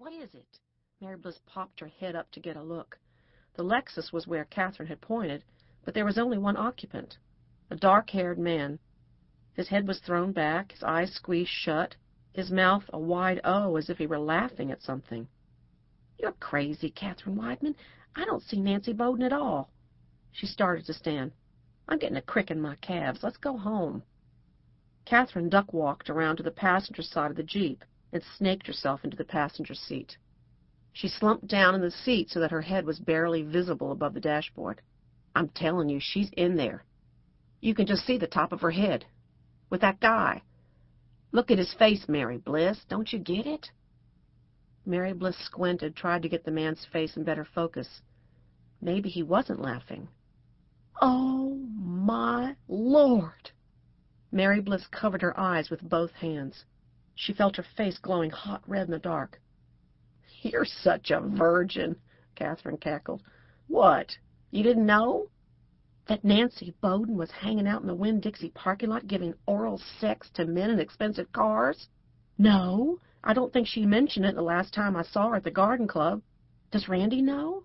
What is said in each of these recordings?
What is it? Mary Bliss popped her head up to get a look. The Lexus was where Catherine had pointed, but there was only one occupant, a dark-haired man. His head was thrown back, his eyes squeezed shut, his mouth a wide O as if he were laughing at something. You're crazy, Katherine Weidman. I don't see Nancy Bowden at all. She started to stand. I'm getting a crick in my calves. Let's go home. Catherine duck walked around to the passenger side of the Jeep and snaked herself into the passenger seat. She slumped down in the seat so that her head was barely visible above the dashboard. I'm telling you, she's in there. You can just see the top of her head. With that guy. Look at his face, Mary Bliss. Don't you get it? Mary Bliss squinted, tried to get the man's face in better focus. Maybe he wasn't laughing. Oh, my Lord! Mary Bliss covered her eyes with both hands. She felt her face glowing hot red in the dark. You're such a virgin, Catherine cackled. What? You didn't know? That Nancy Bowden was hanging out in the Winn-Dixie parking lot giving oral sex to men in expensive cars? No, I don't think she mentioned it the last time I saw her at the garden club. Does Randy know?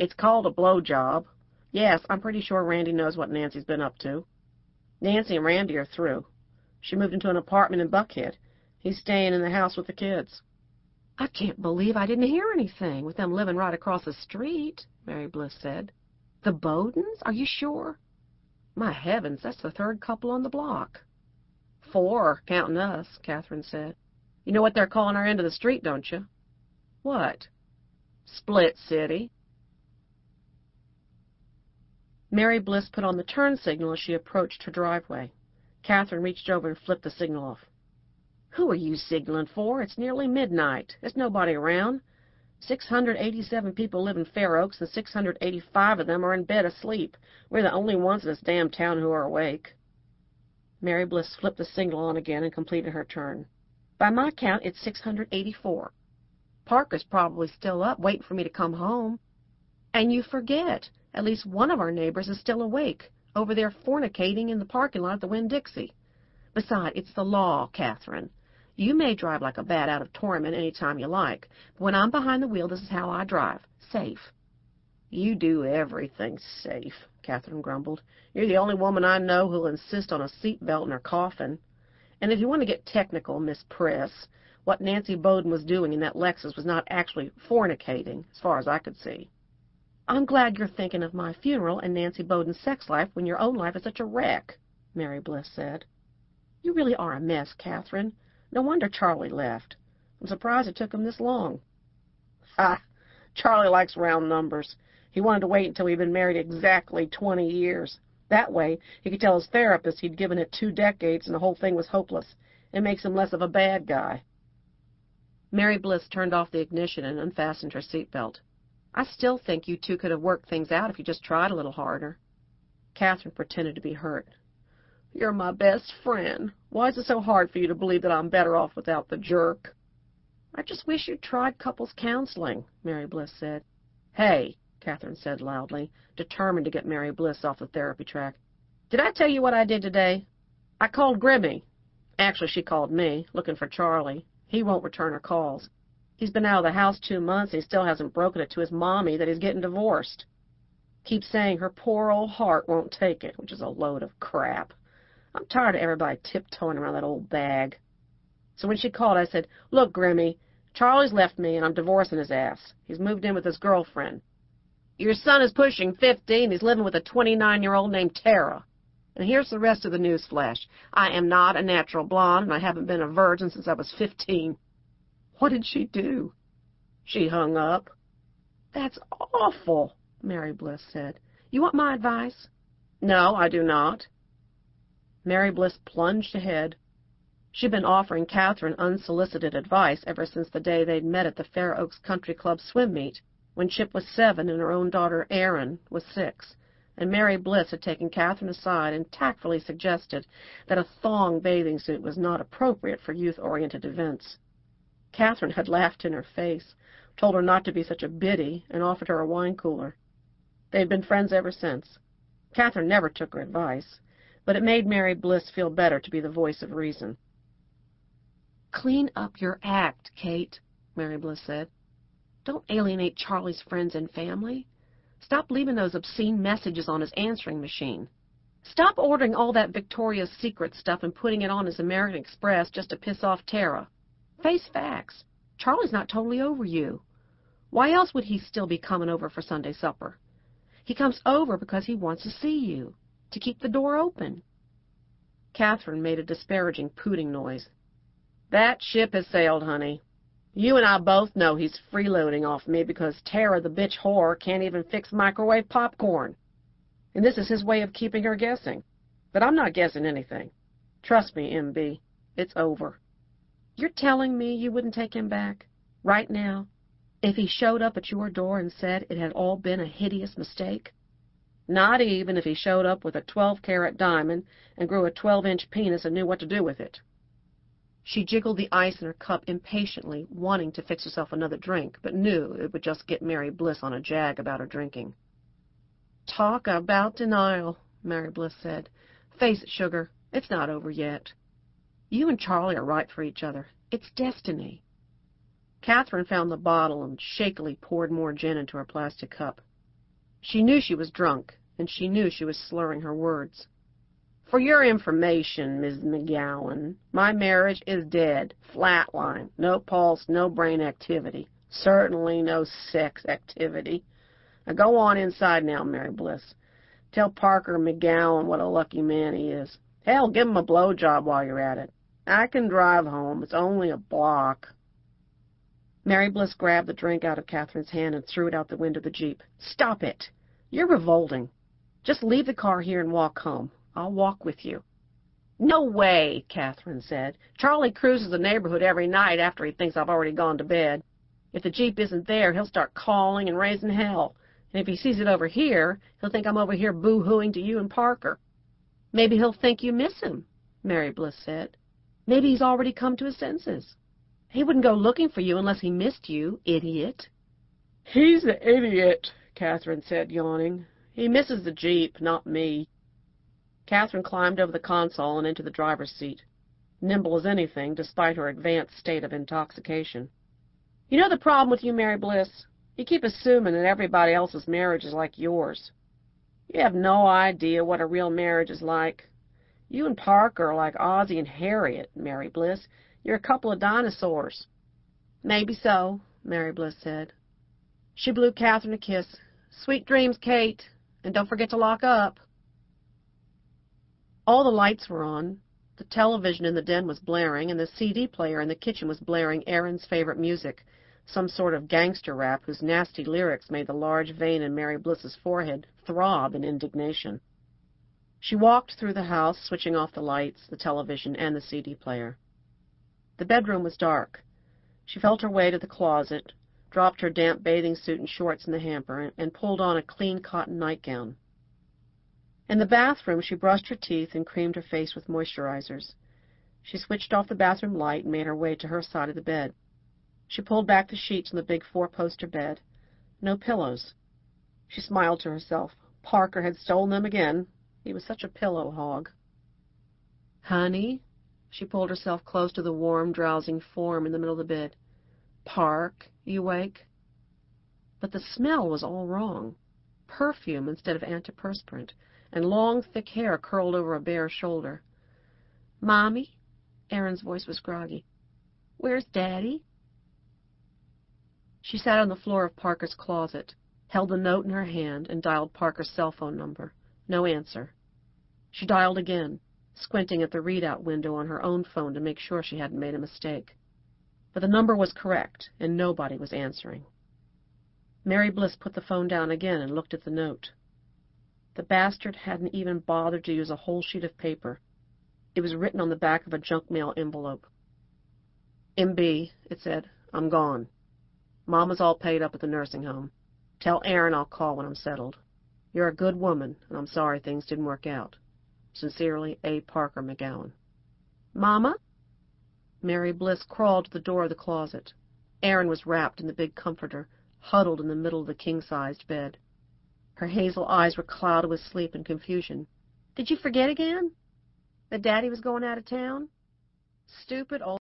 It's called a blow job. Yes, I'm pretty sure Randy knows what Nancy's been up to. Nancy and Randy are through. She moved into an apartment in Buckhead. He's staying in the house with the kids. I can't believe I didn't hear anything, with them living right across the street, Mary Bliss said. The Bowdens? Are you sure? My heavens, that's the third couple on the block. Four, counting us, Catherine said. You know what they're calling our end of the street, don't you? What? Split City. Mary Bliss put on the turn signal as she approached her driveway. Catherine reached over and flipped the signal off. Who are you signaling for? It's nearly midnight. There's nobody around. 687 people live in Fair Oaks, and 685 of them are in bed asleep. We're the only ones in this damn town who are awake. Mary Bliss flipped the signal on again and completed her turn. By my count, it's 684. Parker's probably still up, waiting for me to come home. And you forget, at least one of our neighbors is still awake, over there fornicating in the parking lot at the Winn-Dixie. Besides, it's the law, Catherine. You may drive like a bat out of torment any time you like, but when I'm behind the wheel, this is how I drive. Safe. You do everything safe, Catherine grumbled. You're the only woman I know who'll insist on a seat belt in her coffin. And if you want to get technical, Miss Press, what Nancy Bowden was doing in that Lexus was not actually fornicating, as far as I could see. I'm glad you're thinking of my funeral and Nancy Bowden's sex life when your own life is such a wreck, Mary Bliss said. You really are a mess, Catherine. No wonder Charlie left. I'm surprised it took him this long. Ha! Charlie likes round numbers. He wanted to wait until he'd been married exactly twenty years. That way, he could tell his therapist he'd given it two decades and the whole thing was hopeless. It makes him less of a bad guy. Mary Bliss turned off the ignition and unfastened her seat belt. I still think you two could have worked things out if you just tried a little harder. Catherine pretended to be hurt. You're my best friend. Why is it so hard for you to believe that I'm better off without the jerk? I just wish you'd tried couples counseling, Mary Bliss said. Hey, Catherine said loudly, determined to get Mary Bliss off the therapy track. Did I tell you what I did today? I called Grimmy. Actually, she called me, looking for Charlie. He won't return her calls. He's been out of the house two months and he still hasn't broken it to his mommy that he's getting divorced. Keeps saying her poor old heart won't take it, which is a load of crap. I'm tired of everybody tiptoeing around that old bag. So when she called, I said, Look, Grimmy, Charlie's left me and I'm divorcing his ass. He's moved in with his girlfriend. Your son is pushing 15. and he's living with a 29-year-old named Tara. And here's the rest of the news flash. I am not a natural blonde and I haven't been a virgin since I was 15. What did she do? She hung up. That's awful, Mary Bliss said. You want my advice? No, I do not. Mary Bliss plunged ahead. She'd been offering Catherine unsolicited advice ever since the day they'd met at the Fair Oaks Country Club swim meet, when Chip was seven and her own daughter Erin was six, and Mary Bliss had taken Catherine aside and tactfully suggested that a thong bathing suit was not appropriate for youth-oriented events. Catherine had laughed in her face, told her not to be such a biddy, and offered her a wine cooler. They had been friends ever since. Catherine never took her advice but it made Mary Bliss feel better to be the voice of reason. Clean up your act, Kate, Mary Bliss said. Don't alienate Charlie's friends and family. Stop leaving those obscene messages on his answering machine. Stop ordering all that Victoria's Secret stuff and putting it on his American Express just to piss off Tara. Face facts. Charlie's not totally over you. Why else would he still be coming over for Sunday supper? He comes over because he wants to see you, to keep the door open. Catherine made a disparaging pooting noise. That ship has sailed, honey. You and I both know he's freeloading off me because Tara, the bitch whore, can't even fix microwave popcorn. And this is his way of keeping her guessing. But I'm not guessing anything. Trust me, M.B., it's over. You're telling me you wouldn't take him back? Right now? If he showed up at your door and said it had all been a hideous mistake? Not even if he showed up with a twelve-carat diamond and grew a twelve-inch penis and knew what to do with it. She jiggled the ice in her cup impatiently, wanting to fix herself another drink, but knew it would just get Mary Bliss on a jag about her drinking. Talk about denial, Mary Bliss said. Face it, sugar, it's not over yet. You and Charlie are right for each other. It's destiny. Catherine found the bottle and shakily poured more gin into her plastic cup. She knew she was drunk, and she knew she was slurring her words. For your information, Miss McGowan, my marriage is dead, flatline, no pulse, no brain activity, certainly no sex activity. Now go on inside now, Mary Bliss. Tell Parker McGowan what a lucky man he is. Hell, give him a blowjob while you're at it. I can drive home. It's only a block. Mary Bliss grabbed the drink out of Catherine's hand and threw it out the window of the Jeep. Stop it. You're revolting. Just leave the car here and walk home. I'll walk with you. No way, Catherine said. Charlie cruises the neighborhood every night after he thinks I've already gone to bed. If the Jeep isn't there, he'll start calling and raising hell. And if he sees it over here, he'll think I'm over here boo-hooing to you and Parker. Maybe he'll think you miss him, Mary Bliss said. Maybe he's already come to his senses. He wouldn't go looking for you unless he missed you, idiot. He's the idiot, Catherine said, yawning. He misses the Jeep, not me. Catherine climbed over the console and into the driver's seat, nimble as anything, despite her advanced state of intoxication. You know the problem with you, Mary Bliss? You keep assuming that everybody else's marriage is like yours. You have no idea what a real marriage is like. You and Parker are like Ozzie and Harriet, Mary Bliss. You're a couple of dinosaurs. Maybe so, Mary Bliss said. She blew Catherine a kiss. Sweet dreams, Kate, and don't forget to lock up. All the lights were on. The television in the den was blaring, and the CD player in the kitchen was blaring Erin's favorite music, some sort of gangster rap whose nasty lyrics made the large vein in Mary Bliss's forehead throb in indignation. She walked through the house, switching off the lights, the television, and the CD player. The bedroom was dark. She felt her way to the closet, dropped her damp bathing suit and shorts in the hamper, and pulled on a clean cotton nightgown. In the bathroom she brushed her teeth and creamed her face with moisturizers. She switched off the bathroom light and made her way to her side of the bed. She pulled back the sheets on the big four-poster bed. No pillows. She smiled to herself. Parker had stolen them again. He was such a pillow hog. Honey, she pulled herself close to the warm, drowsing form in the middle of the bed. Park, you awake? But the smell was all wrong. Perfume instead of antiperspirant and long, thick hair curled over a bare shoulder. Mommy? Erin's voice was groggy. Where's Daddy? She sat on the floor of Parker's closet, held the note in her hand, and dialed Parker's cell phone number. No answer. She dialed again, squinting at the readout window on her own phone to make sure she hadn't made a mistake. But the number was correct, and nobody was answering. Mary Bliss put the phone down again and looked at the note. The bastard hadn't even bothered to use a whole sheet of paper. It was written on the back of a junk mail envelope. M.B., it said, I'm gone. Mama's all paid up at the nursing home. Tell Erin I'll call when I'm settled. You're a good woman, and I'm sorry things didn't work out. Sincerely, A. Parker McGowan. Mama? Mary Bliss crawled to the door of the closet. Erin was wrapped in the big comforter, huddled in the middle of the king-sized bed. Her hazel eyes were clouded with sleep and confusion. Did you forget again? That Daddy was going out of town? Stupid old